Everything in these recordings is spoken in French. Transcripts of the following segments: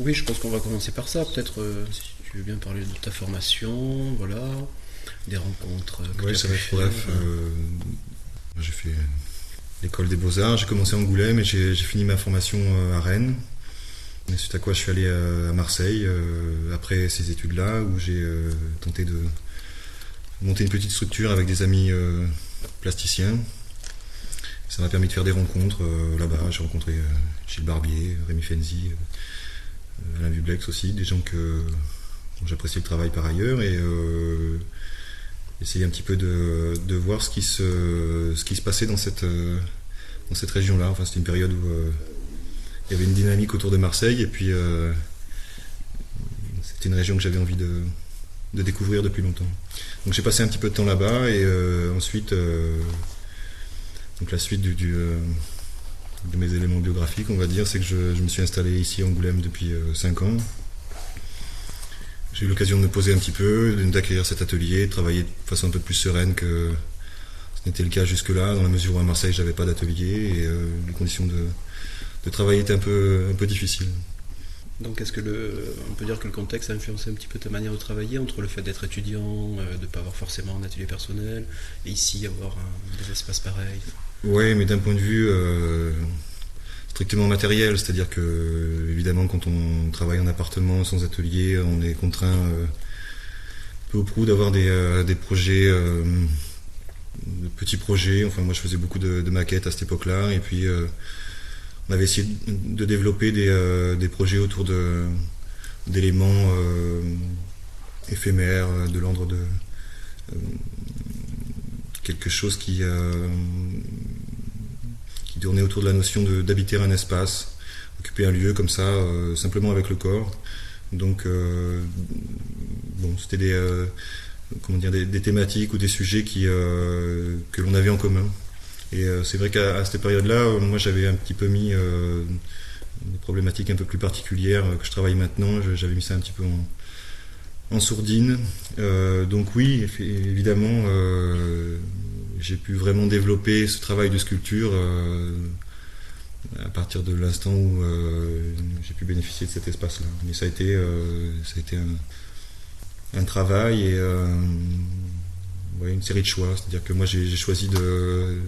Oui, je pense qu'on va commencer par ça. Peut-être si tu veux bien parler de ta formation, voilà, des rencontres. Oui, ça va être bref. j'ai fait l'école des beaux-arts, j'ai commencé à Angoulême et j'ai fini ma formation à Rennes. Et suite à quoi je suis allé à Marseille après ces études-là où j'ai tenté de monter une petite structure avec des amis plasticiens ça m'a permis de faire des rencontres euh, là-bas. J'ai rencontré euh, Gilles Barbier, Rémi Fenzi, euh, Alain Vublex aussi, des gens que j'appréciais le travail par ailleurs et essayer un petit peu de, voir ce qui, se, passait dans cette, dans cette région-là. Enfin, c'était une période où il y avait une dynamique autour de Marseille et puis c'était une région que j'avais envie de, découvrir depuis longtemps. Donc j'ai passé un petit peu de temps là-bas et ensuite donc la suite du, euh, de mes éléments biographiques, on va dire, c'est que je, me suis installé ici à Angoulême depuis 5 euh, ans. J'ai eu l'occasion de me poser un petit peu, d'accueillir cet atelier, de travailler de façon un peu plus sereine que ce n'était le cas jusque-là, dans la mesure où à Marseille j'avais pas d'atelier et euh, les conditions de, de, travail étaient un peu, un peu difficiles. Donc est-ce que le, on peut dire que le contexte a influencé un petit peu ta manière de travailler entre le fait d'être étudiant, de ne pas avoir forcément un atelier personnel, et ici avoir des espaces pareils? Oui, mais d'un point de vue euh, strictement matériel, c'est-à-dire que évidemment quand on travaille en appartement sans atelier, on est contraint euh, peu ou prou d'avoir des, euh, projets, de petits projets. Enfin moi je faisais beaucoup de, maquettes à cette époque-là, et puis on avait essayé de développer des, des projets autour d'éléments éphémères, de l'ordre de quelque chose qui, euh, tournait autour de la notion d'habiter un espace, occuper un lieu comme ça, euh, simplement avec le corps. Donc, euh, bon, c'était des, thématiques ou des sujets que l'on avait en commun. Et c'est vrai qu'à cette période-là, moi j'avais un petit peu mis des problématiques un peu plus particulières que je travaille maintenant, j'avais mis ça un petit peu en, sourdine. donc oui, évidemment, j'ai pu vraiment développer ce travail de sculpture euh, à partir de l'instant où euh, j'ai pu bénéficier de cet espace-là. Mais ça a été, euh, ça a été un, travail et une série de choix. C'est-à-dire que moi j'ai choisi de,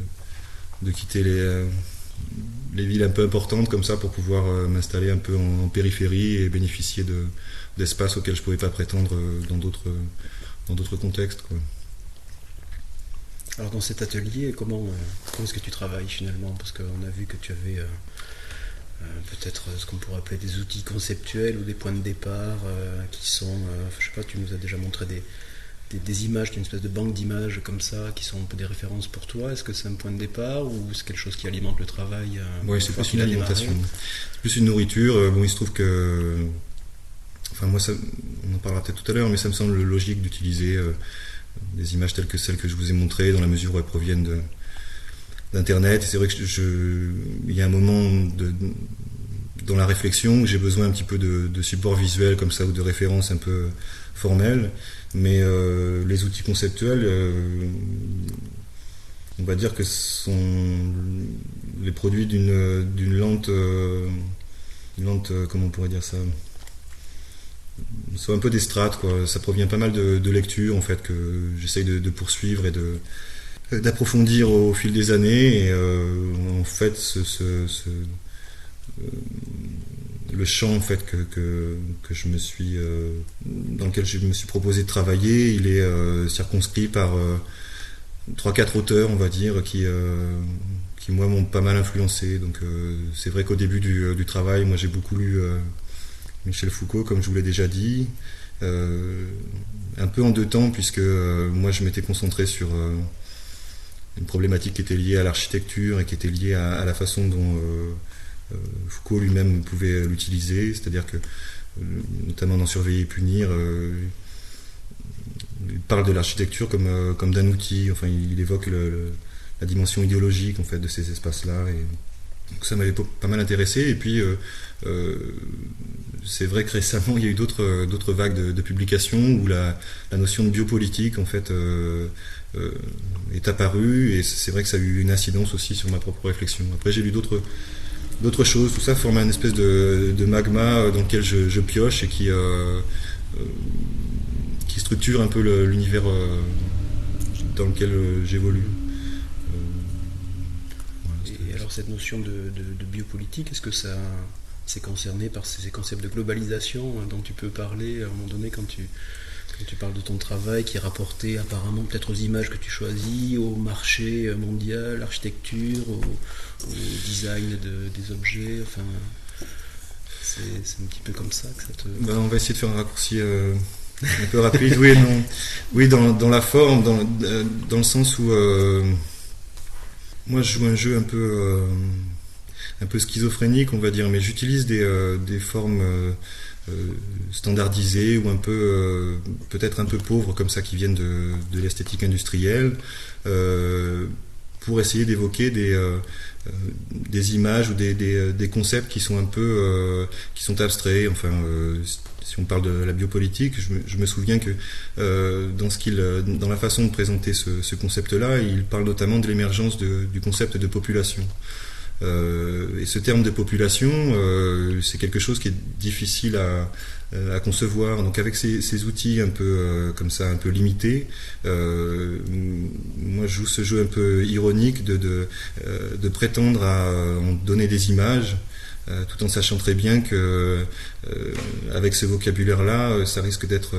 de quitter les, les villes un peu importantes comme ça pour pouvoir m'installer un peu en, périphérie et bénéficier d'espaces auxquels je ne pouvais pas prétendre dans d'autres dans d'autres contextes. Quoi. Alors dans cet atelier, comment, euh, comment est-ce que tu travailles finalement? Parce qu'on a vu que tu avais euh, euh, peut-être ce qu'on pourrait appeler des outils conceptuels ou des points de départ qui sont, je sais pas, tu nous as déjà montré des, des, images, une espèce de banque d'images comme ça, qui sont un peu des références pour toi. Est-ce que c'est un point de départ ou c'est quelque chose qui alimente le travail Oui, c'est plus une alimentation. C'est plus une nourriture. Bon, il se trouve que, enfin moi, ça, on en parlera peut-être tout à l'heure, mais ça me semble logique d'utiliser des images telles que celles que je vous ai montrées, dans la mesure où elles proviennent d'Internet. C'est vrai que je, il y a un moment de, dans la réflexion où j'ai besoin un petit peu de, de, support visuel comme ça ou de références un peu formelles. Mais euh, les outils conceptuels, euh, on va dire que sont les produits d'une lente, euh, lente, comment on pourrait dire ça? C'est un peu des strates, quoi. Ça provient pas mal de, lectures, en fait, que j'essaye de, poursuivre et de d'approfondir au fil des années. Et en fait, ce, le champ en fait que, que, je me suis euh, dans lequel je me suis proposé de travailler, il est circonscrit par trois quatre auteurs, on va dire, qui qui moi m'ont pas mal influencé. Donc c'est vrai qu'au début du, travail, moi j'ai beaucoup lu Michel Foucault, comme je vous l'ai déjà dit. Euh, un peu en deux temps, puisque euh, moi je m'étais concentré sur euh, une problématique qui était liée à l'architecture et qui était liée à, la façon dont Foucault lui-même pouvait l'utiliser, c'est-à-dire que, notamment dans Surveiller et punir, il parle de l'architecture comme, comme d'un outil, enfin il, évoque la dimension idéologique en fait de ces espaces-là. Et, donc ça m'avait pas mal intéressé. Et puis, c'est vrai que récemment, il y a eu d'autres, vagues de, publications où la, notion de biopolitique, en fait, euh, euh, est apparue. Et c'est vrai que ça a eu une incidence aussi sur ma propre réflexion. Après, j'ai lu d'autres, d'autres choses. Tout ça forme un espèce de, magma dans lequel je, pioche et qui, qui structure un peu l'univers dans lequel j'évolue. et alors cette notion de, de biopolitique, est-ce que ça c'est concerné par ces concepts de globalisation hein, dont tu peux parler à un moment donné quand tu, tu parles de ton travail qui est rapporté apparemment peut-être aux images que tu choisis, au marché mondial, l'architecture, au, design des objets, enfin c'est un petit peu comme ça que ça te... Ben, on va essayer de faire un raccourci euh, un peu rapide, oui non. Oui, dans, dans, la forme, dans, euh, dans le sens où euh, moi je joue un jeu un peu un peu schizophrénique, on va dire, mais j'utilise des, euh, formes euh, euh, standardisées ou un peu, peut-être un peu pauvres, comme ça, qui viennent de, l'esthétique industrielle, pour essayer d'évoquer des, des images ou des, concepts qui sont un peu, qui sont abstraits, enfin, si on parle de la biopolitique, je me, souviens que dans, ce qu'il, dans la façon de présenter ce, concept-là, il parle notamment de l'émergence du concept de population. Euh, et ce terme de population, euh, c'est quelque chose qui est difficile à, à concevoir. Donc avec ces, outils un peu euh, comme ça, un peu limités, euh, moi je joue ce jeu un peu ironique de, de, de prétendre à en donner des images. tout en sachant très bien que avec ce vocabulaire-là, ça risque d'être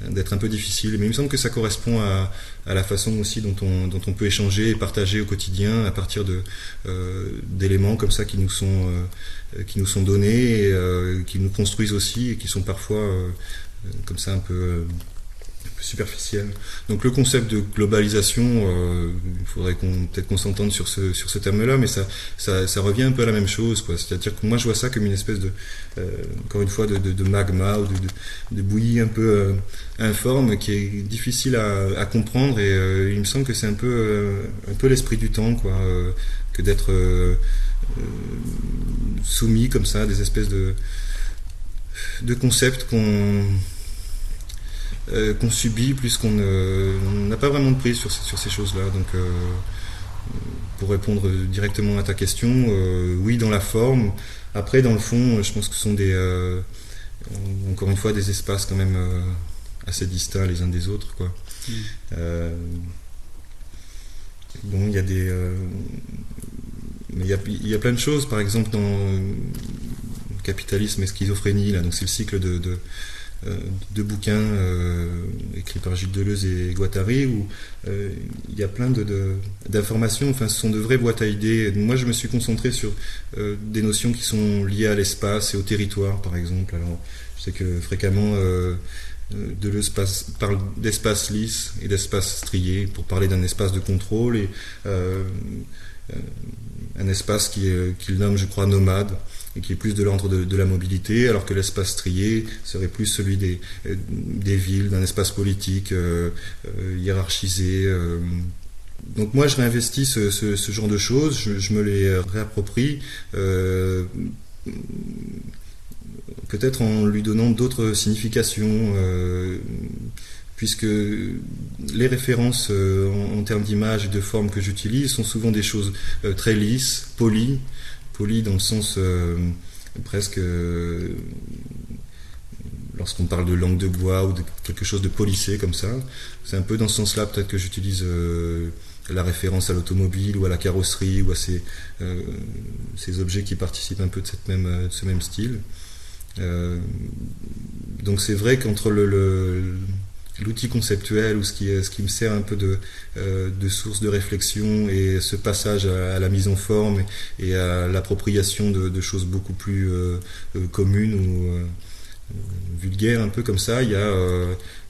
d'être un peu difficile. Mais il me semble que ça correspond à, à la façon aussi dont on, dont on peut échanger et partager au quotidien à partir de euh, d'éléments comme ça qui nous sont euh, qui nous sont donnés et euh, qui nous construisent aussi et qui sont parfois comme ça un peu superficielle. Donc le concept de globalisation, euh, il faudrait qu'on peut-être qu'on s'entende sur ce sur ce terme-là, mais ça, ça, revient un peu à la même chose, quoi. C'est-à-dire que moi je vois ça comme une espèce de euh, encore une fois de, de, magma ou de, de, bouillie un peu euh, informe qui est difficile à, à comprendre et il me semble que c'est un peu un peu l'esprit du temps, quoi, que d'être soumis comme ça à des espèces de de concepts qu'on euh, qu'on subit plus qu'on n'a pas vraiment de prise sur, sur ces choses-là. Donc, euh, pour répondre directement à ta question, euh, oui, dans la forme. Après, dans le fond, je pense que ce sont des, encore une fois, des espaces quand même assez distincts les uns des autres, quoi. Mm. bon, il y a des, il y a, il y a plein de choses. Par exemple, dans capitalisme et schizophrénie, là, donc c'est le cycle de, de deux bouquins euh, écrits par Gilles Deleuze et Guattari où euh, il y a plein d'informations, enfin ce sont de vraies boîtes à idées. Moi je me suis concentré sur des notions qui sont liées à l'espace et au territoire par exemple. Alors je sais que fréquemment Deleuze parle d'espace lisse et d'espace strié pour parler d'un espace de contrôle et un espace qu'il nomme je crois nomade et qui est plus de l'ordre de, la mobilité, alors que l'espace strié serait plus celui des, euh, villes, d'un espace politique euh, euh, hiérarchisé. Donc moi je réinvestis ce, ce, genre de choses, je, me les réapproprie, peut-être en lui donnant d'autres significations, puisque les références en, en, termes d'image et de forme que j'utilise sont souvent des choses très lisses, polies, poli dans le sens euh, presque euh, lorsqu'on parle de langue de bois ou de quelque chose de polissé comme ça. C'est un peu dans ce sens-là peut-être que j'utilise euh, la référence à l'automobile ou à la carrosserie ou à ces, ces objets qui participent un peu de, cette même, ce même style. donc c'est vrai qu'entre le l'outil conceptuel ou ce qui, ce qui me sert un peu de, euh, de source de réflexion et ce passage à, la mise en forme et, à l'appropriation de, choses beaucoup plus euh, euh, communes ou vulgaires, un peu comme ça, il y a,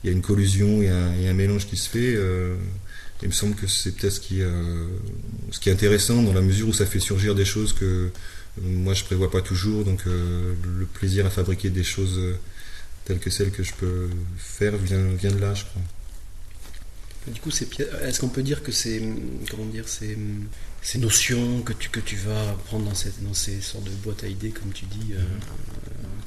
il y a une collusion et un, et un, mélange qui se fait. il me semble que c'est peut-être ce qui, ce qui est intéressant dans la mesure où ça fait surgir des choses que moi je prévois pas toujours, donc le plaisir à fabriquer des choses telle que celle que je peux faire vient, vient de là, je crois. Du coup, est-ce qu'on peut dire que c'est comment dire ces, ces notions que tu, que tu vas prendre dans, cette, dans ces sortes de boîtes à idées, comme tu dis, euh,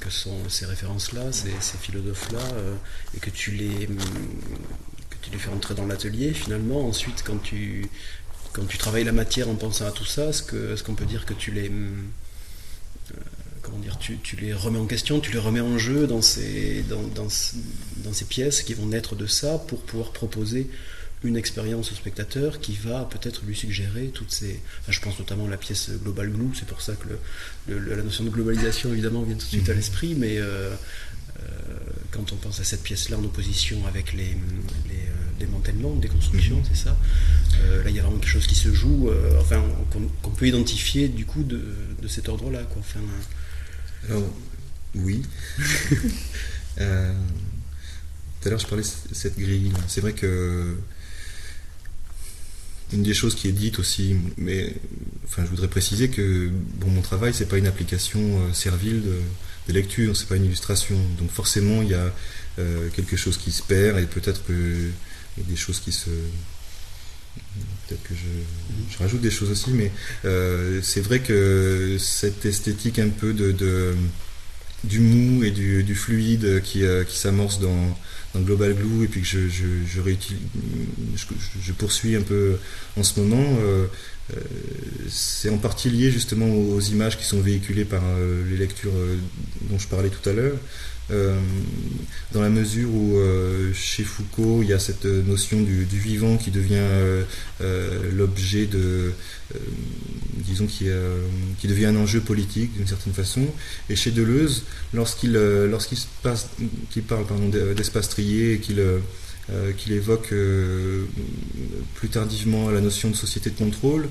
que sont ces références-là, ces, ces philosophes-là, euh, et que tu les que tu les fais rentrer dans l'atelier. Finalement, ensuite, quand tu quand tu travailles la matière en pensant à tout ça, est-ce qu'on peut dire que tu les comment dire, tu, les remets en question, tu les remets en jeu dans ces, dans, dans, ces pièces qui vont naître de ça pour pouvoir proposer une expérience au spectateur qui va peut-être lui suggérer toutes ces. je pense notamment à la pièce Global Glue, c'est pour ça que la notion de globalisation évidemment vient tout de suite à mhm. l'esprit, mais euh, euh, quand on pense à cette pièce-là en opposition avec les, les démantèlements, déconstruction, mhm. c'est ça. là, il y a vraiment quelque chose qui se joue, enfin, qu'on peut identifier du coup de, de cet ordre-là. Enfin, alors, oui. Euh, tout à l'heure, je parlais de cette grille. C'est vrai que une des choses qui est dite aussi, mais enfin, je voudrais préciser que bon, mon travail, c'est pas une application euh, servile de, de lecture, c'est pas une illustration. Donc forcément, il y a euh, quelque chose qui se perd et peut-être que des choses qui se Peut-être que je, rajoute des choses aussi, mais euh, c'est vrai que cette esthétique un peu de, du mou et du, fluide qui, euh, qui s'amorce dans, Global Glue et puis que je, je, poursuis un peu en ce moment, euh, c'est en partie lié justement aux, images qui sont véhiculées par les lectures dont je parlais tout à l'heure. Euh, dans la mesure où euh, chez Foucault, il y a cette notion du, vivant qui devient euh, l'objet de, disons, qui, qui, devient un enjeu politique d'une certaine façon. Et chez Deleuze, lorsqu'il lorsqu'il parle d'espace trié et qu'il qu'il évoque plus tardivement la notion de société de contrôle,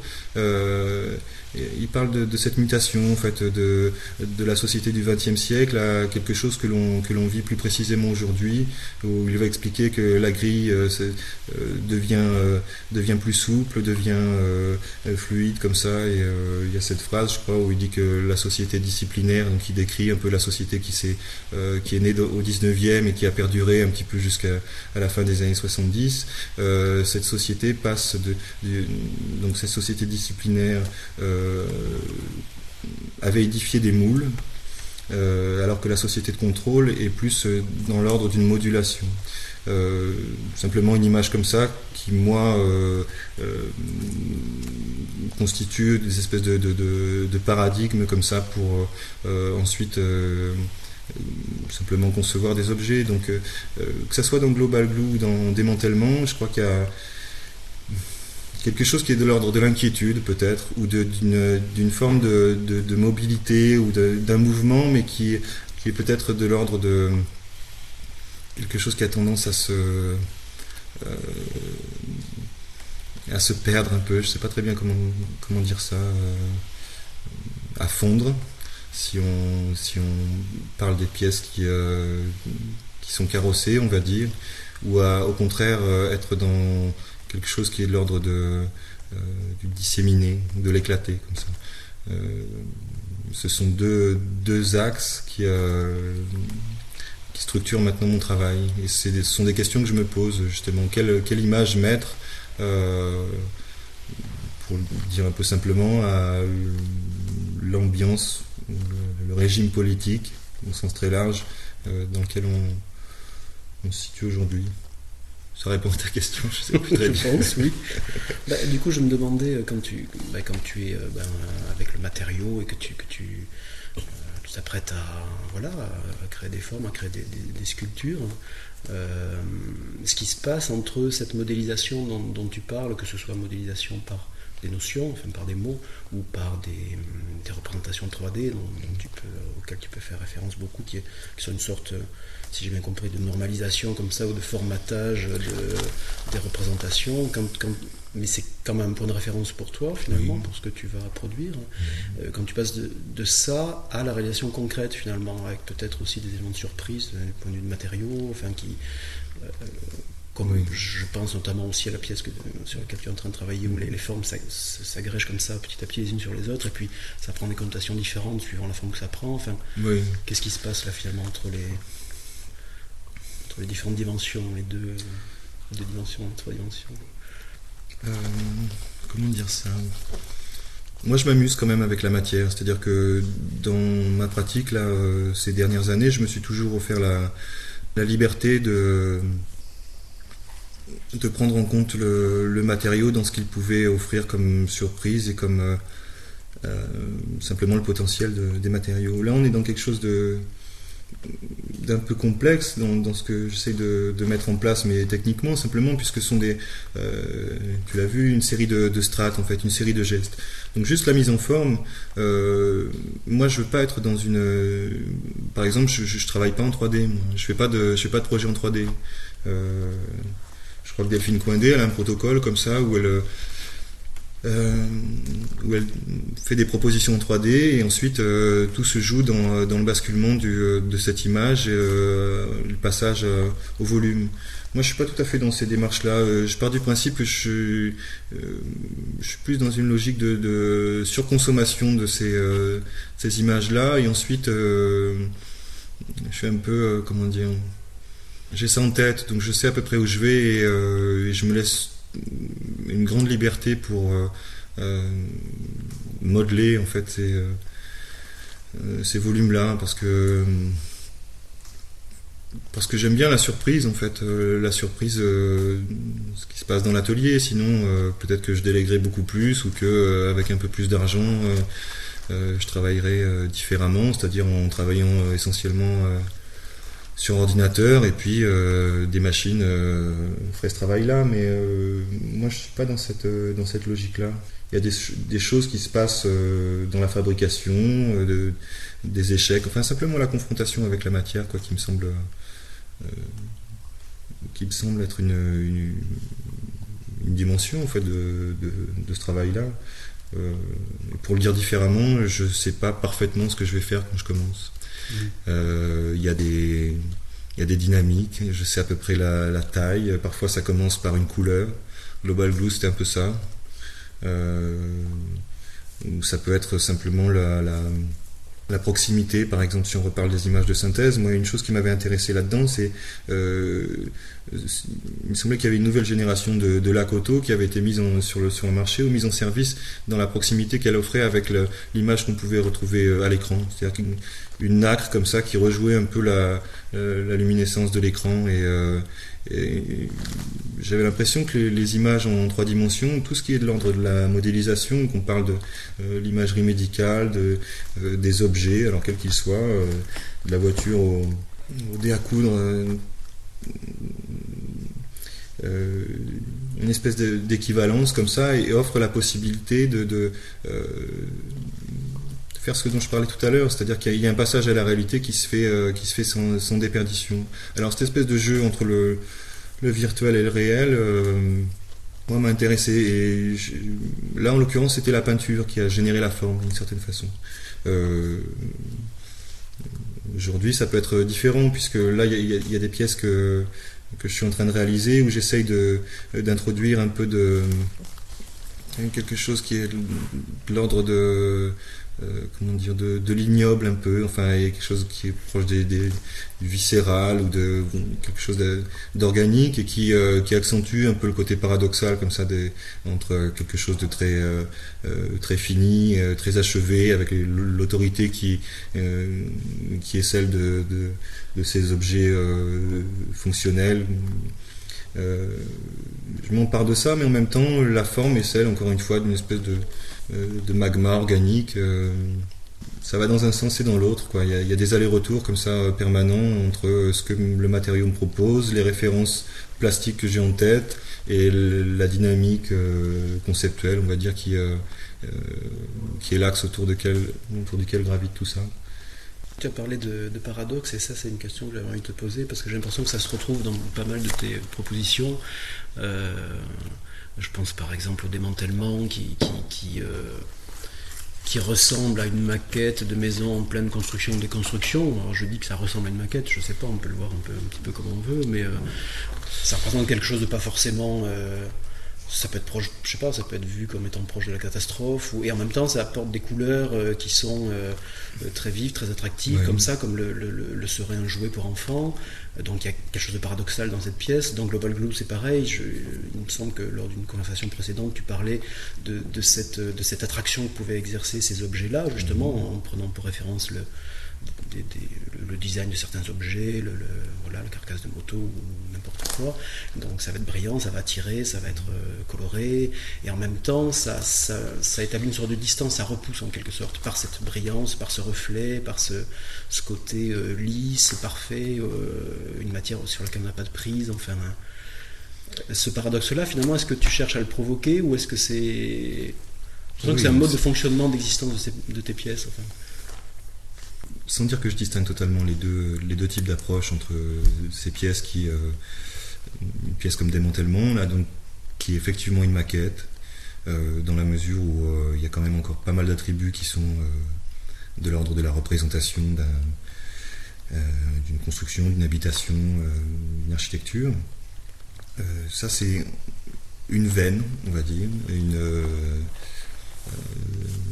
il parle de, cette mutation en fait de, de la société du XXe siècle à quelque chose que l'on que l'on vit plus précisément aujourd'hui où il va expliquer que la grille euh, euh, devient euh, devient plus souple devient fluide comme ça. Et il y a cette phrase je crois où il dit que la société disciplinaire donc il décrit un peu la société qui s'est qui est née au 19e et qui a perduré un petit peu jusqu'à la fin des années 70 cette société passe de, donc cette société disciplinaire euh, avait édifié des moules, euh, alors que la société de contrôle est plus euh, dans l'ordre d'une modulation. simplement une image comme ça qui, moi, constitue des espèces de, de, paradigmes comme ça pour ensuite simplement concevoir des objets. Donc, que ce soit dans Global Glue ou dans Démantèlement, je crois qu'il y a quelque chose qui est de l'ordre de l'inquiétude peut-être, ou d'une forme de, mobilité ou d'un mouvement, mais qui, est peut-être de l'ordre de quelque chose qui a tendance à se, euh, à se perdre un peu, je ne sais pas très bien comment, comment dire ça, euh, à fondre, si on, si on parle des pièces qui, euh, qui sont carrossées, on va dire, ou à au contraire être dans quelque chose qui est de l'ordre de, euh, du disséminer, de l'éclater, comme ça. Euh, ce sont deux, deux axes qui, euh, qui structurent maintenant mon travail. Et ce sont des questions que je me pose, justement. Quelle, quelle image mettre, pour dire un peu simplement, à l'ambiance, le, régime politique, au sens très large, dans lequel on, se situe aujourd'hui. Ça répond à ta question, je sais plus très bien. oui. Bah, du coup, je me demandais, euh, quand tu, bah, quand tu es euh, ben, avec le matériau et que tu, que tu, euh, t'apprêtes à, voilà, à créer des formes, à créer des, sculptures, ce qui se passe entre cette modélisation dont, tu parles, que ce soit modélisation par des notions, enfin par des mots, ou par des, représentations 3D dont, tu peux, auxquelles tu peux faire référence beaucoup, qui, qui sont une sorte si j'ai bien compris, de normalisation comme ça ou de formatage des représentations. mais c'est quand même un point de référence pour toi finalement, pour ce que tu vas produire. Euh, quand tu passes de, ça à la réalisation concrète finalement, avec peut-être aussi des éléments de surprise du point de vue de matériaux, enfin qui. Euh, comme je pense notamment aussi à la pièce sur laquelle tu es en train de travailler, où les, formes s'agrègent comme ça petit à petit les unes sur les autres, et puis ça prend des connotations différentes suivant la forme que ça prend. Enfin, qu'est-ce qui se passe là finalement entre les, les différentes dimensions, les deux, dimensions, les trois dimensions? Euh, Comment dire ça? Moi, je m'amuse quand même avec la matière. C'est-à-dire que dans ma pratique, là, euh, ces dernières années, je me suis toujours offert la, liberté de, de prendre en compte le, matériau dans ce qu'il pouvait offrir comme surprise et comme, simplement le potentiel des matériaux. Là, on est dans quelque chose de d'un peu complexe dans, ce que j'essaie de, mettre en place, mais techniquement simplement, puisque ce sont des, euh, tu l'as vu, une série de, strates en fait, une série de gestes. Donc juste la mise en forme. Euh, moi, je veux pas être dans une, par exemple, je, je, travaille pas en 3D. Je fais pas de, je fais pas de projet en 3D. Euh, je crois que Delphine Coindé, elle a un protocole comme ça où elle euh, où elle fait des propositions en 3D et ensuite euh, tout se joue dans, dans le basculement euh, de cette image et le passage au volume. Moi, je suis pas tout à fait dans ces démarches-là. je pars du principe que je, je suis plus dans une logique de, de surconsommation de ces, ces images-là et ensuite je suis un peu comment dire j'ai ça en tête donc je sais à peu près où je vais et, et je me laisse une grande liberté pour euh, euh, modeler en fait ces, euh, ces volumes-là parce que parce que j'aime bien la surprise en fait, la surprise, ce qui se passe dans l'atelier. Sinon, peut-être que je déléguerai beaucoup plus ou que avec un peu plus d'argent, je travaillerai différemment, c'est-à-dire en travaillant essentiellement sur ordinateur et puis euh, des machines euh, feraient ce travail-là. Mais euh, moi, je suis pas dans cette euh, dans cette logique-là. Il y a des, choses qui se passent dans la fabrication, de, des échecs, enfin simplement la confrontation avec la matière, quoi, qui me semble qui me semble être une, une, une, dimension en fait de, de, de ce travail-là. pour le dire différemment, je sais pas parfaitement ce que je vais faire quand je commence. Euh, il y a des dynamiques, je sais à peu près la, taille. Parfois, ça commence par une couleur. Global Glue, c'était un peu ça. Euh, ou ça peut être simplement la, proximité, par exemple, si on reparle des images de synthèse. Moi, une chose qui m'avait intéressé là-dedans, c'est. Euh, il me semblait qu'il y avait une nouvelle génération de, de qui avait été mise sur, le, marché ou mise en service dans la proximité qu'elle offrait avec l'image qu'on pouvait retrouver à l'écran. C'est-à-dire une nacre comme ça qui rejouait un peu la, la luminescence de l'écran euh, et, j'avais l'impression que les, images en trois dimensions, tout ce qui est de l'ordre de la modélisation, qu'on parle de euh, l'imagerie médicale, de, euh, des objets, alors quels qu'ils soient, de la voiture au, dé à coudre, une espèce d'équivalence comme ça et offre la possibilité de ce dont je parlais tout à l'heure, c'est-à-dire qu'il y, a un passage à la réalité qui se fait, euh, qui se fait sans, déperdition. Alors cette espèce de jeu entre le, virtuel et le réel, euh, moi m'a intéressé. Là, en l'occurrence, c'était la peinture qui a généré la forme d'une certaine façon. Euh, aujourd'hui, ça peut être différent puisque là, il y, a des pièces que que je suis en train de réaliser où j'essaye d'introduire un peu de quelque chose qui est de l'ordre de comment dire, de, l'ignoble un peu. Enfin, il y a quelque chose qui est proche des, des du ou de quelque chose d'organique et qui, euh, qui accentue un peu le côté paradoxal comme ça entre quelque chose de très euh, très fini, très achevé avec l'autorité qui qui est celle de, de, ces objets fonctionnels. je m'empare de ça, mais en même temps, la forme est celle, encore une fois, d'une espèce de, euh, de magma organique. Euh, ça va dans un sens et dans l'autre. Il, y a, des allers-retours comme ça euh, permanents entre ce que le matériau me propose, les références plastiques que j'ai en tête et la dynamique conceptuelle, on va dire, qui, qui est l'axe autour, autour duquel gravite tout ça. Tu as parlé de, paradoxe et ça c'est une question que j'avais envie de te poser parce que j'ai l'impression que ça se retrouve dans pas mal de tes propositions. Je pense par exemple au démantèlement euh, qui, ressemble à une maquette de maison en pleine construction ou déconstruction. Alors je dis que ça ressemble à une maquette, je sais pas, on peut le voir un, peu, un petit peu comme on veut, mais euh, ça représente quelque chose de pas forcément. Euh, ça peut être proche, je sais pas, ça peut être vu comme étant proche de la catastrophe, ou, et en même temps ça apporte des couleurs euh, qui sont euh, euh, très vives, très attractives, comme ça, comme le, le, serait un jouet pour enfants. Donc il y a quelque chose de paradoxal dans cette pièce. Dans Global Glue c'est pareil, il me semble que lors d'une conversation précédente tu parlais de, de, cette, de cette attraction que pouvaient exercer ces objets-là, justement, mhm. en prenant pour référence le, le design de certains objets, le, voilà, la carcasse de moto Donc ça va être brillant, ça va tirer, ça va être coloré, et en même temps, ça, ça, ça, établit une sorte de distance, ça repousse en quelque sorte par cette brillance, par ce reflet, par ce, ce côté lisse, parfait, une matière sur laquelle on n'a pas de prise, enfin. ce paradoxe-là, finalement, est-ce que tu cherches à le provoquer ou est-ce que c'est c'est un mode de fonctionnement d'existence de, tes pièces. Sans dire que je distingue totalement les deux, les deux types d'approches entre ces pièces qui. Euh, une pièce comme démantèlement, là, donc, qui est effectivement une maquette, euh, dans la mesure où euh, il y a quand même encore pas mal d'attributs qui sont de l'ordre de la représentation d'une construction, d'une habitation, d'une architecture. ça, c'est une veine, on va dire,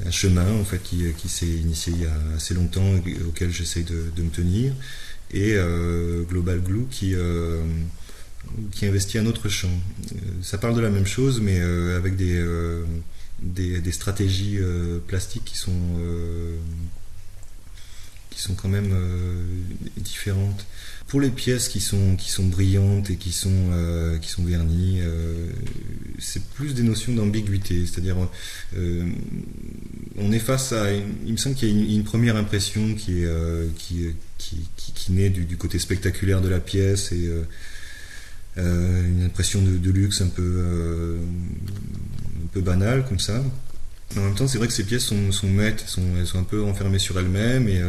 un chemin en fait qui, s'est initié il y a assez longtemps auquel j'essaie de, de, me tenir et euh, Global Glue qui euh, qui investit un autre champ. Euh, ça parle de la même chose mais avec des, des, des stratégies plastiques qui sont qui sont quand même différentes. Pour les pièces qui sont, qui sont brillantes et qui sont, euh, qui sont vernies, euh, c'est plus des notions d'ambiguïté. C'est-à-dire, euh, on est face à. il me semble qu'il y a une, première impression qui, est, qui, qui, qui, naît du, côté spectaculaire de la pièce et. Une impression de, luxe un peu, un peu banale comme ça. En même temps, c'est vrai que ces pièces sont, sont sont, elles sont un peu enfermées sur elles-mêmes et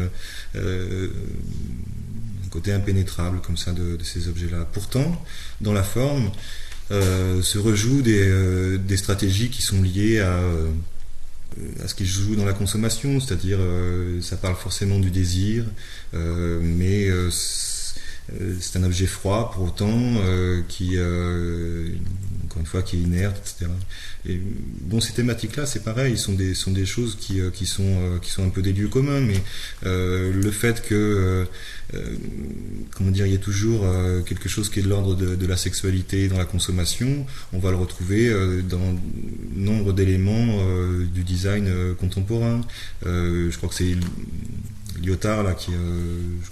côté impénétrable comme ça de, ces objets-là. Pourtant, dans la forme, euh, se rejouent euh, des, stratégies qui sont liées à, euh, à ce qui joue dans la consommation, c'est-à-dire ça parle forcément du désir, mais c'est un objet froid pour autant qui encore une fois qui est inerte etc et bon ces thématiques là c'est pareil sont des sont des choses qui, qui sont qui sont un peu des lieux communs mais le fait que euh, comment dire, il y a toujours euh, quelque chose qui est de l'ordre de, la sexualité dans la consommation. On va le retrouver euh, dans nombre d'éléments du design contemporain. je crois que c'est Lyotard là qui je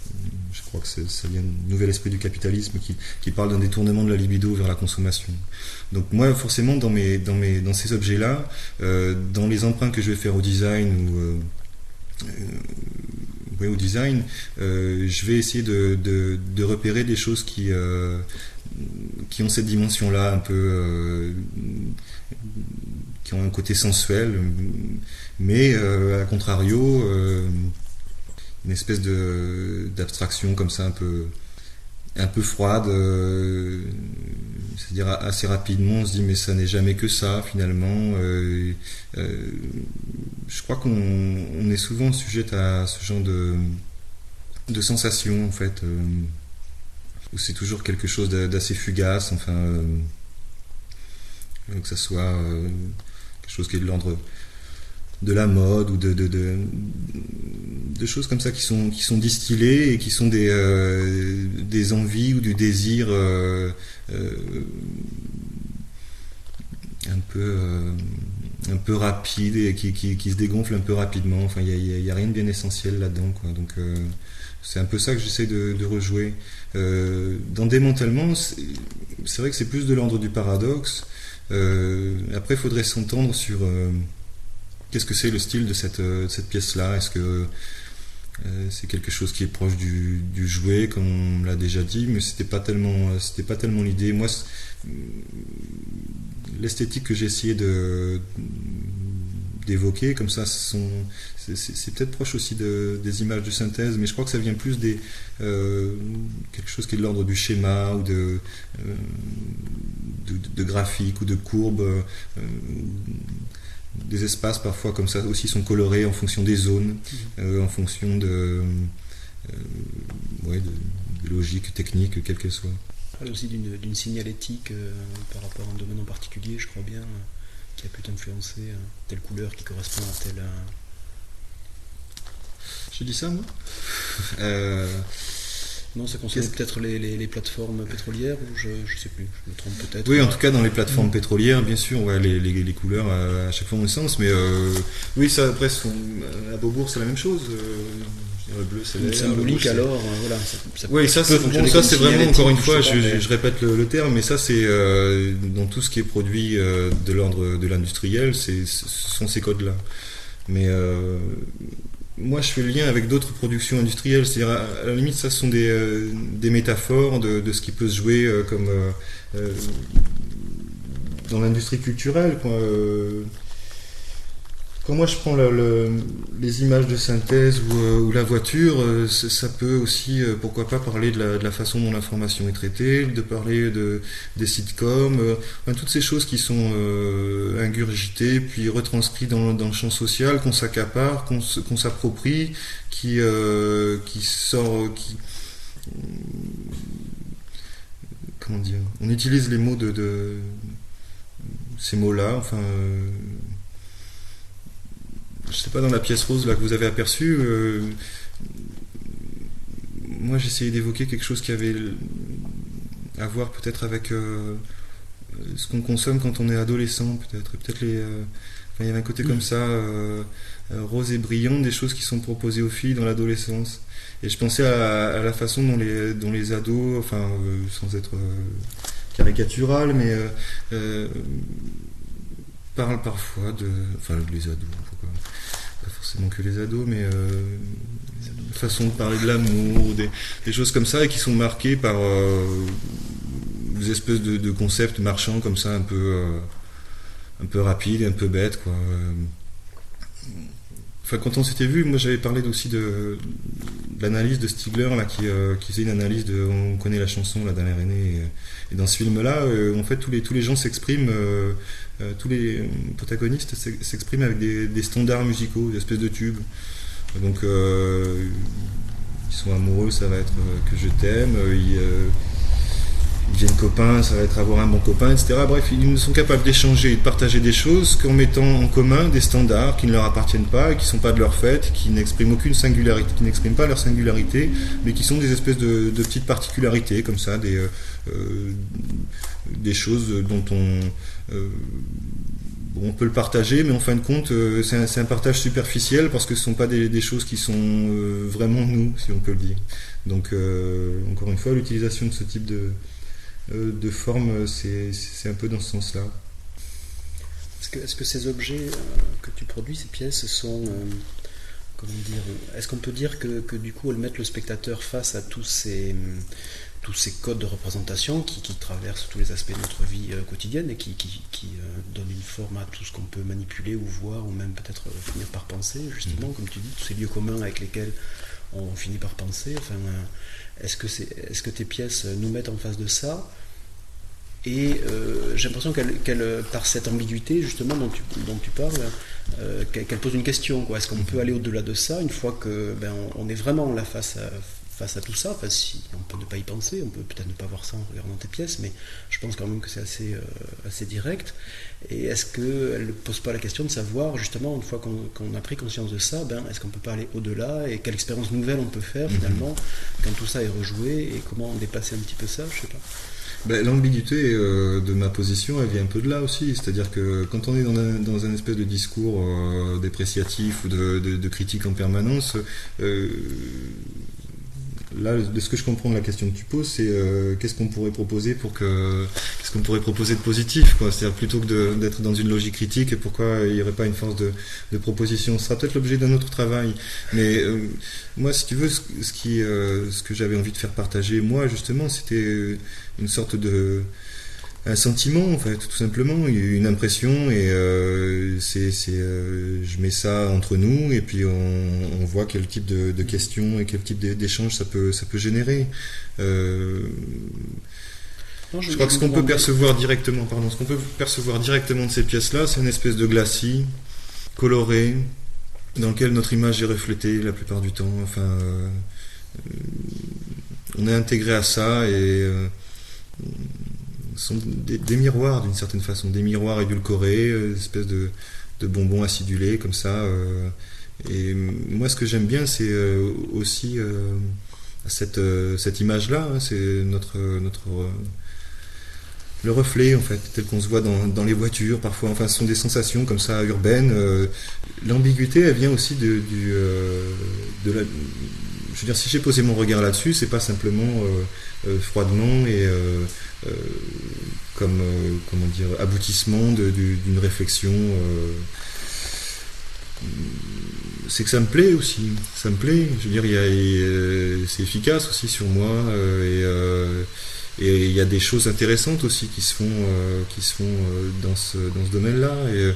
crois que ça vient du nouvel esprit du capitalisme qui, qui parle d'un détournement de la libido vers la consommation. Donc moi, forcément, dans, mes, dans, mes, dans ces objets-là, dans les emprunts que je vais faire au design ou au design, euh, je vais essayer de, de, repérer des choses qui, euh, qui ont cette dimension-là, un peu. Euh, qui ont un côté sensuel, mais à contrario, une espèce d'abstraction comme ça, un peu un peu froide, euh, c'est-à-dire assez rapidement on se dit mais ça n'est jamais que ça finalement. Euh, euh, je crois qu'on est souvent sujet à ce genre de, de sensations en fait, où c'est toujours quelque chose d'assez fugace, enfin que ça soit quelque chose qui est de l'ordre de la mode ou de, de, choses comme ça qui sont, qui sont distillées et qui sont des, euh, des envies ou du désir euh, euh, un peu un peu rapide et qui, qui, se dégonfle un peu rapidement. Enfin, il n'y a, rien de bien essentiel là-dedans. Quoi. Donc, c'est un peu ça que j'essaie de, rejouer. dans Démantèlement, c'est vrai que c'est plus de l'ordre du paradoxe. après, il faudrait s'entendre sur Qu'est-ce que c'est le style de cette, euh, pièce-là? Est-ce que euh, c'est quelque chose qui est proche du, jouet, comme on l'a déjà dit, mais c'était pas tellement, euh, pas tellement l'idée. Moi, l'esthétique que j'ai essayé d'évoquer comme ça c'est peut-être proche aussi de, des images de synthèse mais je crois que ça vient plus des quelque chose qui est de l'ordre du schéma ou de, de, de, graphique ou de courbe des espaces parfois comme ça aussi sont colorés en fonction des zones, mhm. euh, en fonction de, euh, ouais, de, logique technique, quelle qu'elle soit. Parle aussi d'une signalétique euh, par rapport à un domaine en particulier, je crois bien, qui a pu t'influencer, telle couleur qui correspond à telle. J'ai dit ça moi? Non, ça concerne peut-être les, plateformes pétrolières, ou je ne sais plus, je me trompe peut-être. Oui, en tout cas dans les plateformes pétrolières, bien sûr, ouais, les, couleurs à, chaque fois ont sens, mais euh, oui, ça après, à Beaubourg c'est la même chose. Euh, Le bleu, c'est le symbolique rouge, alors, euh, voilà. Ça, ça Oui, ça c'est fonctionner bon, ça comme c'est vraiment encore une fois, je, pas, mais- je répète le, le terme, mais ça c'est euh, dans tout ce qui est produit euh, de l'ordre de l'industriel, c'est ce sont ces codes-là. Mais euh, moi je fais le lien avec d'autres productions industrielles, c'est-à-dire à, la limite ça ce sont des, euh, des métaphores de, de ce qui peut se jouer euh, comme euh, euh, dans l'industrie culturelle. Quoi. Quand moi je prends le- le- les images de synthèse ou, euh, ou la voiture, euh, ça peut aussi, euh, pourquoi pas, parler de la, de la façon dont l'information est traitée, de parler de, des sitcoms, euh, enfin, toutes ces choses qui sont euh, ingurgitées, puis retranscrites dans, dans le champ social, qu'on s'accapare, qu'on s'approprie, qui, euh, qui sort, qui, comment dire, on utilise les mots de, de ces mots-là, enfin. Je sais pas dans la pièce rose là que vous avez aperçue euh, moi j'essayais d'évoquer quelque chose qui avait à voir peut-être avec euh, ce qu'on consomme quand on est adolescent peut-être. Peut-être les euh, il y avait un côté comme ça rose et brillant des choses qui sont proposées aux filles dans l'adolescence. Et je pensais à, la façon dont les ados enfin sans être caricatural mais parlent parfois de enfin les ados pourquoi forcément que les ados, mais euh, façon de parler de l'amour, des, choses comme ça, et qui sont marquées par euh, des espèces de, concepts marchands comme ça, un peu, euh, un peu rapides un peu bêtes, quoi. Enfin, quand on s'était vu, moi j'avais parlé aussi de l'analyse de Stigler, là, qui, euh, qui faisait une analyse de. On connaît la chanson, La dernière année, et, dans ce film-là, euh, en fait, tous les, tous les gens s'expriment. euh, tous les protagonistes s'ex- s'expriment avec des, standards musicaux, des espèces de tubes. Donc, ils sont amoureux, ça va être que je t'aime. Ils deviennent copains, ça va être avoir un bon copain, etc. Bref, ils sont capables d'échanger et de partager des choses qu'en mettant en commun des standards qui ne leur appartiennent pas qui ne sont pas de leur fait, qui n'expriment aucune singularité, qui n'expriment pas leur singularité, mais qui sont des espèces de, petites particularités comme ça, des, euh, euh, des choses dont on, euh, on peut le partager, mais en fin de compte, euh, c'est un, partage superficiel parce que ce ne sont pas des, des choses qui sont euh, vraiment nous, si on peut le dire. Donc, euh, encore une fois, l'utilisation de ce type de, de forme, c'est un peu dans ce sens-là. Est-ce que, ces objets euh, que tu produis, ces pièces, sont. euh, comment dire Est-ce qu'on peut dire que, que du coup elles mettent le spectateur face à tous ces, tous ces codes de représentation qui, qui traversent tous les aspects de notre vie euh, quotidienne et qui, qui, qui, euh, donnent une forme à tout ce qu'on peut manipuler ou voir ou même peut-être euh, finir par penser, justement, comme tu dis, tous ces lieux communs avec lesquels on finit par penser. Enfin, euh, est-ce que, c'est, est-ce que tes pièces nous mettent en face de ça? Et euh, j'ai l'impression qu'elle, par cette ambiguïté justement dont tu, parles, euh, qu'elle, pose une question. Est-ce qu'on peut aller au-delà de ça une fois que ben, est vraiment là face à, face à tout ça Enfin, si on peut ne pas y penser, on peut peut-être ne pas voir ça en regardant tes pièces, mais je pense quand même que c'est assez, euh, assez direct. Et est-ce qu'elle ne pose pas la question de savoir justement une fois qu'on, qu'on a pris conscience de ça, ben, est-ce qu'on peut pas aller au-delà et quelle expérience nouvelle on peut faire finalement quand tout ça est rejoué et comment dépasser un petit peu ça Je sais pas. Ben, L'ambiguïté euh, de ma position, elle vient un peu de là aussi. C'est-à-dire que quand on est dans un, dans un espèce de discours euh, dépréciatif ou de, de, de critique en permanence, euh, là, de ce que je comprends de la question que tu poses, c'est euh, qu'est-ce qu'on pourrait proposer pour que qu'est-ce qu'on pourrait proposer de positif. C'est-à-dire plutôt que d'être dans une logique critique, et pourquoi il n'y aurait pas une force de, proposition? Ce sera peut-être l'objet d'un autre travail. Mais euh, moi, si tu veux, ce qui, euh, ce que j'avais envie de faire partager, moi, justement, c'était une sorte de un sentiment en fait tout simplement. Une impression et euh, c'est c'est euh, je mets ça entre nous et puis on, on voit quel type de, de questions et quel type d'é- d'échange ça peut ça peut générer. Euh, Non, je crois que ce qu'on peut percevoir directement pardon ce qu'on peut percevoir directement de ces pièces là c'est une espèce de glacis coloré dans lequel notre image est reflétée la plupart du temps. Enfin on est intégré à ça et sont des, miroirs d'une certaine façon, des miroirs édulcorés, euh, des espèces de, bonbons acidulés comme ça. euh, et moi, ce que j'aime bien, c'est euh, aussi euh, cette, euh, image-là. hein, c'est notre, euh, le reflet en fait, tel qu'on se voit dans, les voitures parfois. Enfin, ce sont des sensations comme ça urbaines. L'ambiguïté, elle vient aussi de, du, la. Je veux dire, si j'ai posé mon regard là-dessus, c'est pas simplement froidement et comme comment dire aboutissement d'une réflexion c'est que ça me plaît aussi. Ça me plaît. Je veux dire, il c'est efficace aussi sur moi euh, et, il y a des choses intéressantes aussi qui se font, euh, qui se font euh, dans ce, dans ce domaine-là. Et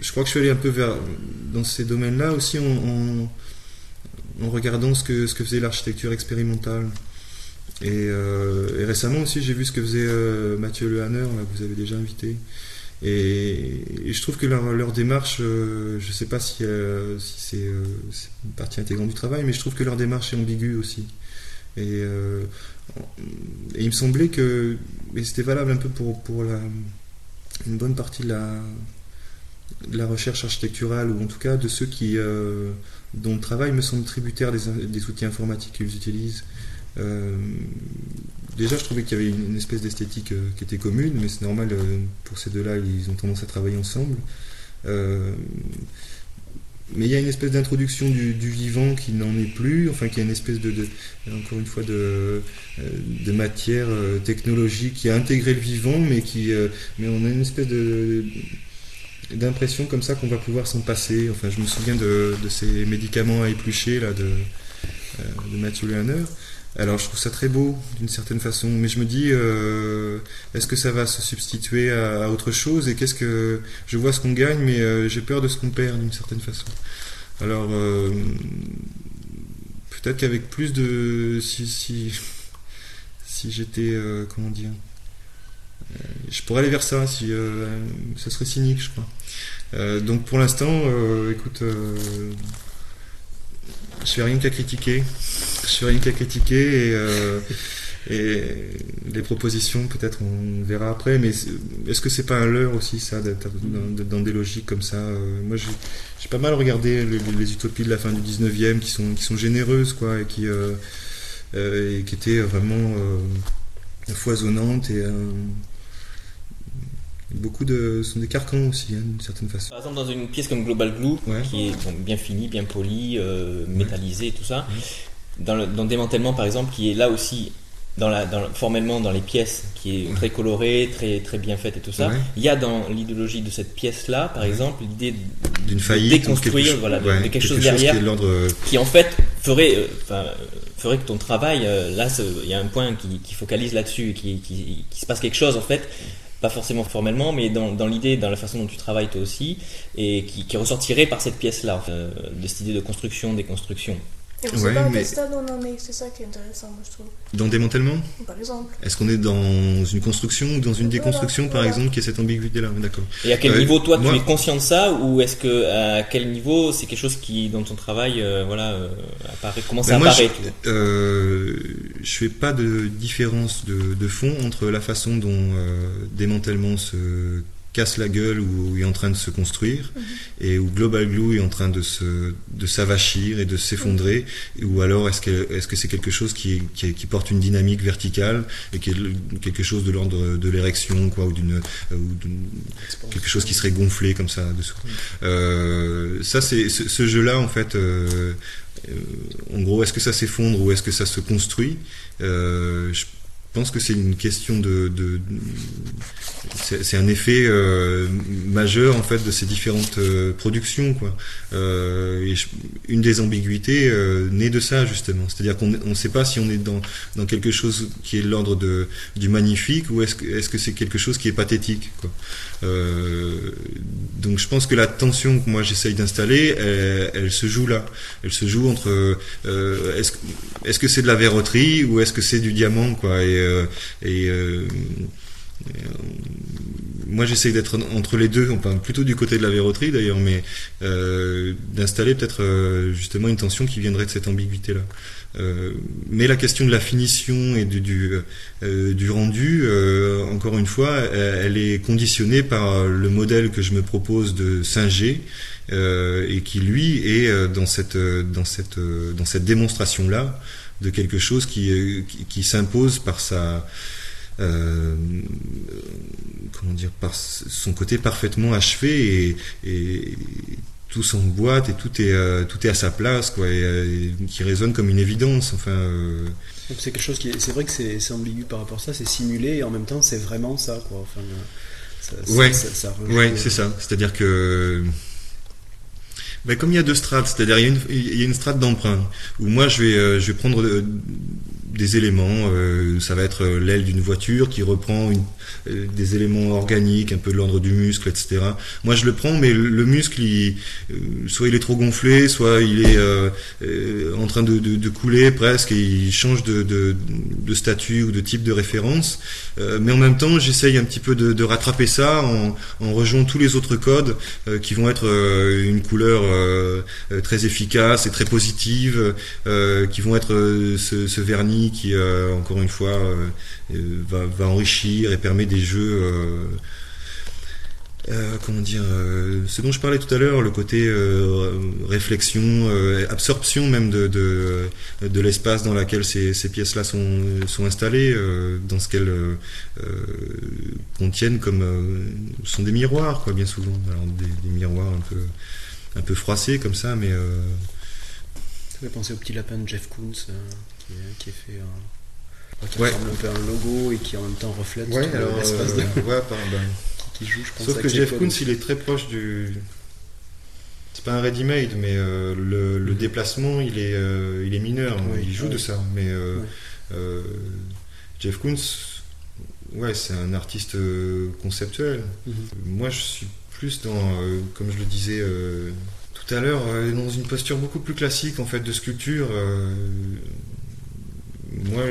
je crois que je suis allé un peu vers dans ces domaines-là aussi en, regardant ce que, ce que faisait l'architecture expérimentale. Et, récemment aussi, j'ai vu ce que faisait Mathieu Lehanner, que vous avez déjà invité. Et, je trouve que leur, démarche, euh, je ne sais pas si, euh, si euh, c'est une partie intégrante du travail, mais je trouve que leur démarche est ambiguë aussi. Et, il me semblait que, et c'était valable un peu pour, pour la, une bonne partie de la, la recherche architecturale, ou en tout cas de ceux qui, dont le travail me semble tributaire des, outils informatiques qu'ils utilisent. Euh, déjà, je trouvais qu'il y avait une, espèce d'esthétique euh, qui était commune, mais c'est normal, euh, pour ces deux-là, ils ont tendance à travailler ensemble. mais il y a une espèce d'introduction du, vivant qui n'en est plus, enfin qui a une espèce de, encore une fois, de matière technologique qui a intégré le vivant, mais qui, mais on a une espèce de d'impression comme ça qu'on va pouvoir s'en passer. Enfin, je me souviens de, ces médicaments à éplucher là de, de Mathieu Lehanner. Alors je trouve ça très beau d'une certaine façon, mais je me dis euh, est-ce que ça va se substituer à, autre chose? Et qu'est-ce que je vois ce qu'on gagne, mais euh, j'ai peur de ce qu'on perd d'une certaine façon. Alors euh, peut-être qu'avec plus de si si si j'étais comment dire je pourrais aller vers ça si ça serait cynique je crois. donc pour l'instant écoute je fais rien qu'à critiquer. Je fais rien qu'à critiquer et, euh, les propositions, peut-être on verra après. Mais est-ce que c'est pas un leurre aussi, ça, d'être dans, des logiques comme ça euh, Moi, j'ai pas mal regardé les, utopies de la fin du 19e qui sont, qui sont généreuses, quoi, et qui, euh, et qui étaient vraiment foisonnantes et Beaucoup de sont des carcans aussi, hein, d'une certaine façon. Par exemple, dans une pièce comme Global Glue, qui est bien finie, bien polie, euh, métallisée, tout ça, dans, le, dans démantèlement par exemple, qui est là aussi dans la, dans, formellement dans les pièces, qui est très colorée, très, très bien faite et tout ça. Il y a dans l'idéologie de cette pièce-là, par exemple, l'idée d'une faillite, déconstruire, voilà, de, quelque, chose derrière, qui, euh, qui, en fait ferait, euh, ferait que ton travail, là, il y a un point qui, qui focalise là-dessus, qui, qui, qui, se passe quelque chose en fait pas forcément formellement, mais dans, l'idée, dans la façon dont tu travailles toi aussi, et qui, ressortirait par cette pièce-là, euh, de cette idée de construction, déconstruction. Et on sait pas à quel stade on en est, c'est ça qui est intéressant, moi, je trouve. Dans démantèlement Par exemple. Est-ce qu'on est dans une construction ou dans une déconstruction, par exemple, qui est cette ambiguïté-là D'accord. Et à quel euh, niveau, toi, tu es conscient de ça, ou est-ce que, à quel niveau, c'est quelque chose qui, dans ton travail, euh, voilà, euh, apparaît, commence à apparaître je, euh, je fais pas de différence de, de fond entre la façon dont démantèlement se casse la gueule ou, est en train de se construire, et où Global Glue est en train de se de s'avachir et de s'effondrer, ou alors est-ce que est-ce que c'est quelque chose qui, qui, porte une dynamique verticale et qui est quelque chose de l'ordre de l'érection, quoi, ou d'une quelque chose qui serait gonflé comme ça. Euh, ça c'est ce, jeu-là en fait. Euh, euh, en gros, est-ce que ça s'effondre ou est-ce que ça se construit? Euh, je pense que c'est une question de, c'est un effet euh, majeur en fait de ces différentes euh, productions quoi. Euh, une des ambiguïtés naît de ça justement, c'est-à-dire qu'on ne sait pas si on est dans, dans quelque chose qui est l'ordre de du magnifique ou est-ce que est-ce que c'est quelque chose qui est pathétique quoi. donc je pense que la tension que moi j'essaye d'installer, elle, se joue là. Elle se joue entre est-ce est-ce que c'est de la verroterie ou est-ce que c'est du diamant quoi et et euh, euh, moi, j'essaye d'être entre les deux, enfin plutôt du côté de la verroterie d'ailleurs, mais d'installer peut-être justement une tension qui viendrait de cette ambiguïté-là. mais la question de la finition et du, du, rendu, encore une fois, elle, est conditionnée par le modèle que je me propose de singer et qui lui est dans cette démonstration là de quelque chose qui, qui, qui s'impose par sa comment dire, par son côté parfaitement achevé et, et tout s'emboîte et tout est tout est à sa place quoi et, qui résonne comme une évidence enfin c'est quelque chose qui c'est vrai que c'est ambigu par rapport à ça c'est simulé et en même temps c'est vraiment ça quoi. Enfin ça, ouais ouais. c'est ça c'est à dire que comme il y a deux strates, c'est-à-dire il, y a une strate d'emprunt où moi je vais, je vais prendre des éléments. Euh, ça va être euh, l'aile d'une voiture qui reprend euh, des éléments organiques, un peu de l'ordre du muscle, etc. Moi, je le prends, mais le, muscle, soit il est trop gonflé, soit il est en train de, couler presque, et il change de, statut ou de type de référence. mais en même temps, j'essaye un petit peu de, rattraper ça en, en rejoignant tous les autres codes qui vont être une couleur très efficace et très positive, qui vont être ce vernis qui, euh, encore une fois, euh, euh, va, enrichir et permet des jeux. comment dire, ce dont je parlais tout à l'heure, le côté réflexion, absorption même de, de, l'espace dans lequel ces, pièces-là sont, sont installées, dans ce qu'elles contiennent comme sont des miroirs, quoi, bien souvent. des, miroirs un peu, un peu froissés comme ça, mais. Ça fait penser au petit lapin de Jeff Koons qui, est fait un, qui ressemble un peu un logo et qui en même temps reflète ouais, l'espace de... ouais, qui, joue, je pense. Sauf que Jeff Koons, il est très proche du. C'est pas un ready-made, mais euh, le, le, déplacement, il est, euh, il est mineur. il joue de ça. Mais euh, Jeff Koons, ouais, c'est un artiste conceptuel. Mhm. Moi, je suis plus dans, comme je le disais tout à l'heure, dans une posture beaucoup plus classique en fait de sculpture moi,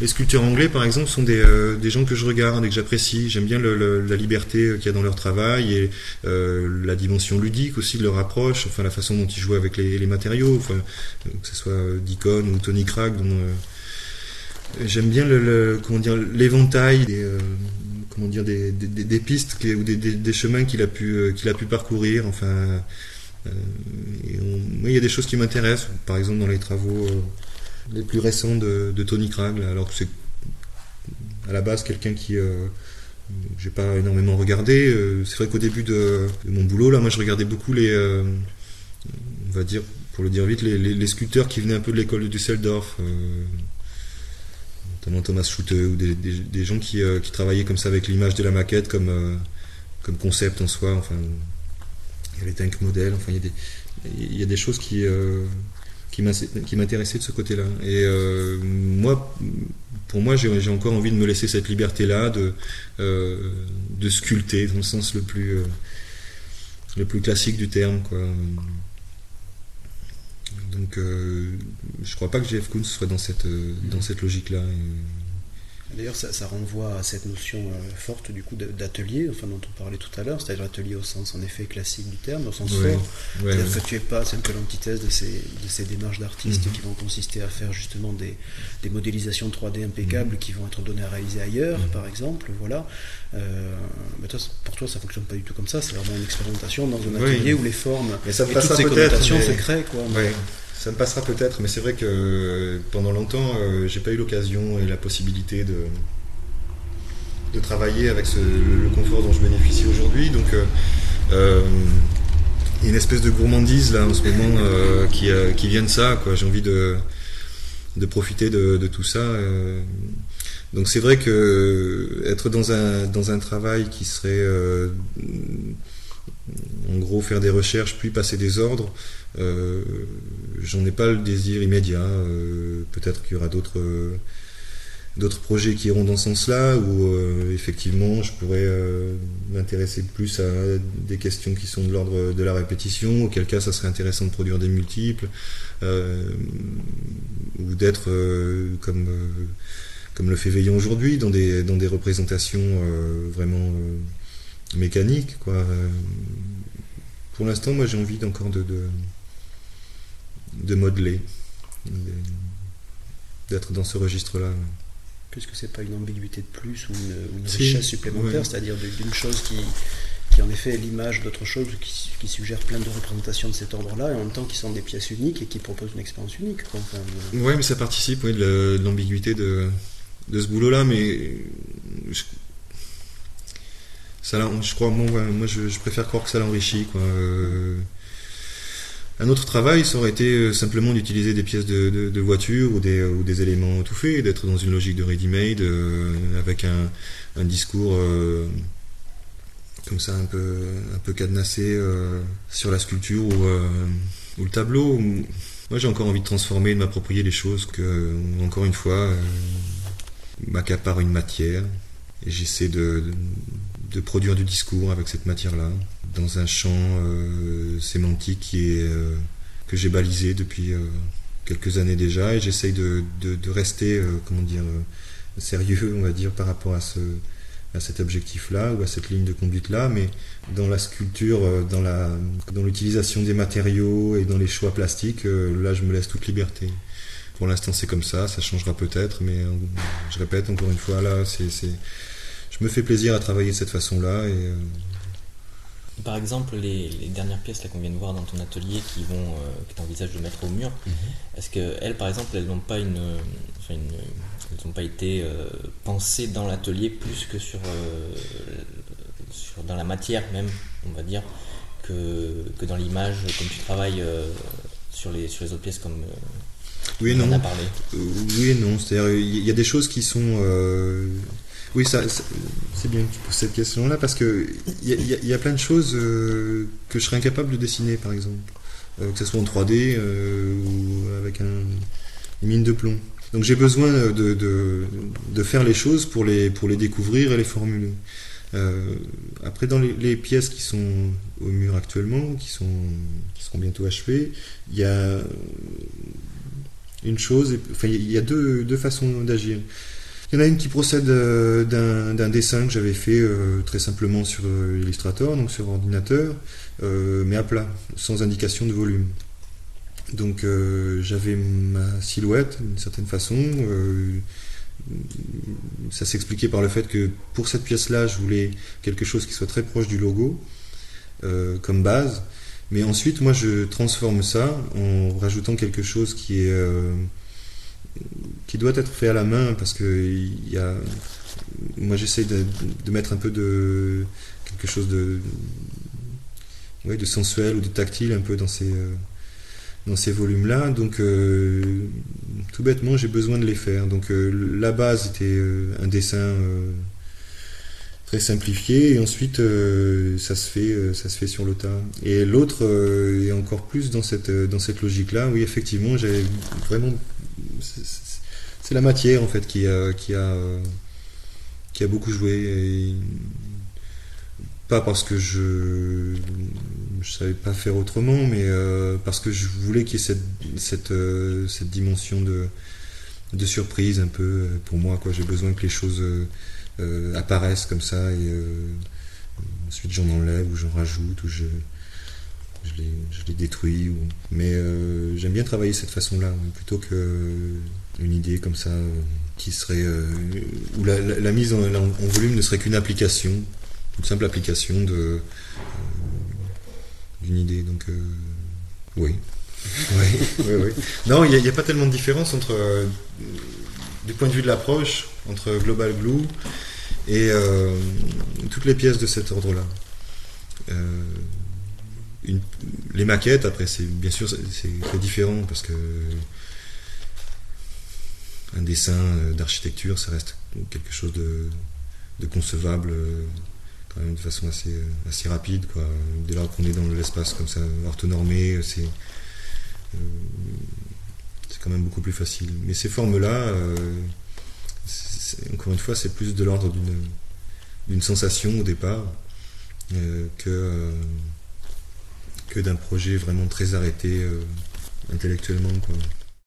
les sculpteurs anglais, par exemple, sont des, euh, des gens que je regarde et que j'apprécie. J'aime bien la liberté qu'il y a dans leur travail et euh, la dimension ludique aussi de leur approche, enfin la façon dont ils jouent avec les, matériaux, enfin, que ce soit Deacon ou Tony Craig. Euh, j'aime bien comment dire l'éventail des comment dire des, des, pistes ou des, des chemins qu'il a pu qu'il a pu parcourir. Enfin, il y a des choses qui m'intéressent. Par exemple, dans les travaux les plus récents de, Tony Cragg, alors que c'est à la base quelqu'un qui euh, j'ai pas énormément regardé. Euh, c'est vrai qu'au début de, mon boulot, là, moi je regardais beaucoup les, euh, on va dire, pour le dire vite, les, sculpteurs qui venaient un peu de l'école de Düsseldorf, notamment Thomas Schutte, ou des, gens qui, travaillaient comme ça avec l'image de la maquette comme, comme concept en soi. Enfin, il y a les tank modèles, enfin, il y a des, il y a des choses qui qui m'intéressait de ce côté-là. Et euh, moi, pour moi, j'ai encore envie de me laisser cette liberté-là de, euh, de sculpter dans le sens le plus, euh, le plus classique du terme. Quoi. Donc, je crois pas que Jeff Koons soit dans cette, dans cette logique-là. D'ailleurs, ça, renvoie à cette notion euh, forte du coup d'atelier, enfin dont on parlait tout à l'heure, c'est-à-dire l'atelier au sens en effet classique du terme, au sens fort. C'est-à-dire que tu pas, c'est un peu l'antithèse de ces, de ces démarches d'artistes mhm. qui vont consister à faire justement des, des modélisations 3D impeccables mhm. qui vont être données à réaliser ailleurs, mhm. par exemple. Voilà. Euh, mais toi, pour toi, ça fonctionne pas du tout comme ça. C'est vraiment une expérimentation dans un atelier où les formes et, ça et toutes ces connotations se créent, quoi. Ça me passera peut-être, mais c'est vrai que pendant longtemps, euh, j'ai pas eu l'occasion et la possibilité de, de travailler avec le confort dont je bénéficie aujourd'hui. Donc, euh, euh, une espèce de gourmandise là en ce moment qui, qui vient de ça. J'ai envie de, de profiter de, de tout ça. donc c'est vrai que être dans un, dans un travail qui serait en gros faire des recherches puis passer des ordres, euh, j'en ai pas le désir immédiat. Euh, peut-être qu'il y aura d'autres d'autres projets qui iront dans ce sens-là, où euh, effectivement je pourrais m'intéresser plus à des questions qui sont de l'ordre de la répétition, auquel cas ça serait intéressant de produire des multiples, ou d'être comme, comme le fait Veillon aujourd'hui, dans des, dans des représentations vraiment mécaniques. Quoi. Pour l'instant, moi j'ai envie encore de, de de modeler, d'être dans ce registre-là. Puisque c'est pas une ambiguïté de plus ou une, richesse supplémentaire, c'est-à-dire d'une chose qui, qui en effet est l'image d'autre chose, qui, suggère plein de représentations de cet ordre-là, et en même temps qui sont des pièces uniques et qui proposent une expérience unique. oui, mais ça participe oui, de l'ambiguïté de, de ce boulot-là, mais je, ça, je crois, moi, je, préfère croire que ça l'enrichit. Euh, un autre travail, ça aurait été euh, simplement d'utiliser des pièces de, voiture ou des, des éléments tout faits, d'être dans une logique de ready-made euh, avec un, discours comme ça un peu, un peu cadenassé sur la sculpture ou, le tableau. Moi, j'ai encore envie de transformer, de m'approprier les choses que, encore une fois, m'accapare une matière et j'essaie de, produire du discours avec cette matière-là dans un champ euh, sémantique qui est, euh, que j'ai balisé depuis euh, quelques années déjà. Et j'essaye de, de, rester comment dire sérieux on va dire par rapport à ce à cet objectif-là ou à cette ligne de conduite-là, mais dans la sculpture, dans la dans l'utilisation des matériaux et dans les choix plastiques, là je me laisse toute liberté. Pour l'instant c'est comme ça, ça changera peut-être, mais je répète encore une fois là, c'est je me fais plaisir à travailler de cette façon-là et par exemple, les, dernières pièces qu'on vient de voir dans ton atelier qui vont, euh, que tu envisages de mettre au mur, mhm. est-ce qu'elles, par exemple, elles n'ont pas une, elles n'ont pas été euh, pensées dans l'atelier plus que sur, euh, sur, dans la matière même, on va dire, que, que dans l'image, comme tu travailles sur les sur les autres pièces comme oui, on en a parlé? oui et non, c'est-à-dire il y a des choses qui sont oui, ça, c'est bien que tu poses cette question-là parce que il y, a plein de choses euh, que je serais incapable de dessiner, par exemple, euh, que ce soit en 3D euh, ou avec un, une mine de plomb. Donc j'ai besoin de, faire les choses pour les, pour les découvrir et les formuler. après, dans les, pièces qui sont au mur actuellement, qui, sont, qui seront bientôt achevées, il y a une chose, enfin il y a deux façons d'agir. Il y en a une qui procède euh, d'un dessin que j'avais fait euh, très simplement sur euh, Illustrator, donc sur ordinateur, mais à plat, sans indication de volume. Donc j'avais ma silhouette d'une certaine façon. ça s'expliquait par le fait que pour cette pièce-là, je voulais quelque chose qui soit très proche du logo comme base. Mais ensuite, moi, je transforme ça en rajoutant quelque chose qui est qui doit être fait à la main parce que y a, moi j'essaie de, mettre un peu de quelque chose de, de sensuel ou de tactile un peu dans ces, euh, dans ces volumes-là. Donc euh, tout bêtement j'ai besoin de les faire. Donc euh, la base était un dessin très simplifié et ensuite ça se fait ça se fait sur le tas et l'autre est encore plus dans cette dans cette logique là oui effectivement j'avais vraiment c'est la matière en fait qui a, beaucoup joué. pas parce que je ne savais pas faire autrement, mais euh, parce que je voulais qu'il y ait cette, euh, dimension de, de surprise un peu euh, pour moi. J'ai besoin que les choses apparaissent comme ça et ensuite j'en enlève ou j'en rajoute ou je, je les, je les détruis. Mais euh, j'aime bien travailler cette façon-là, plutôt que une idée comme ça euh, qui serait euh, où la, mise en, volume ne serait qu'une application, une simple application d'une idée. Donc oui. oui, oui, Non, il n'y a, pas tellement de différence entre du point de vue de l'approche entre Global Glue et toutes les pièces de cet ordre-là les maquettes, après, c'est bien sûr c'est très différent parce que un dessin euh, d'architecture, ça reste quelque chose de, concevable euh, quand même de façon assez, euh, assez rapide. Dès lors qu'on est dans l'espace comme ça, orthonormé, c'est c'est quand même beaucoup plus facile. Mais ces formes-là, encore une fois, c'est plus de l'ordre d'une sensation au départ que que d'un projet vraiment très arrêté euh, intellectuellement. Quoi.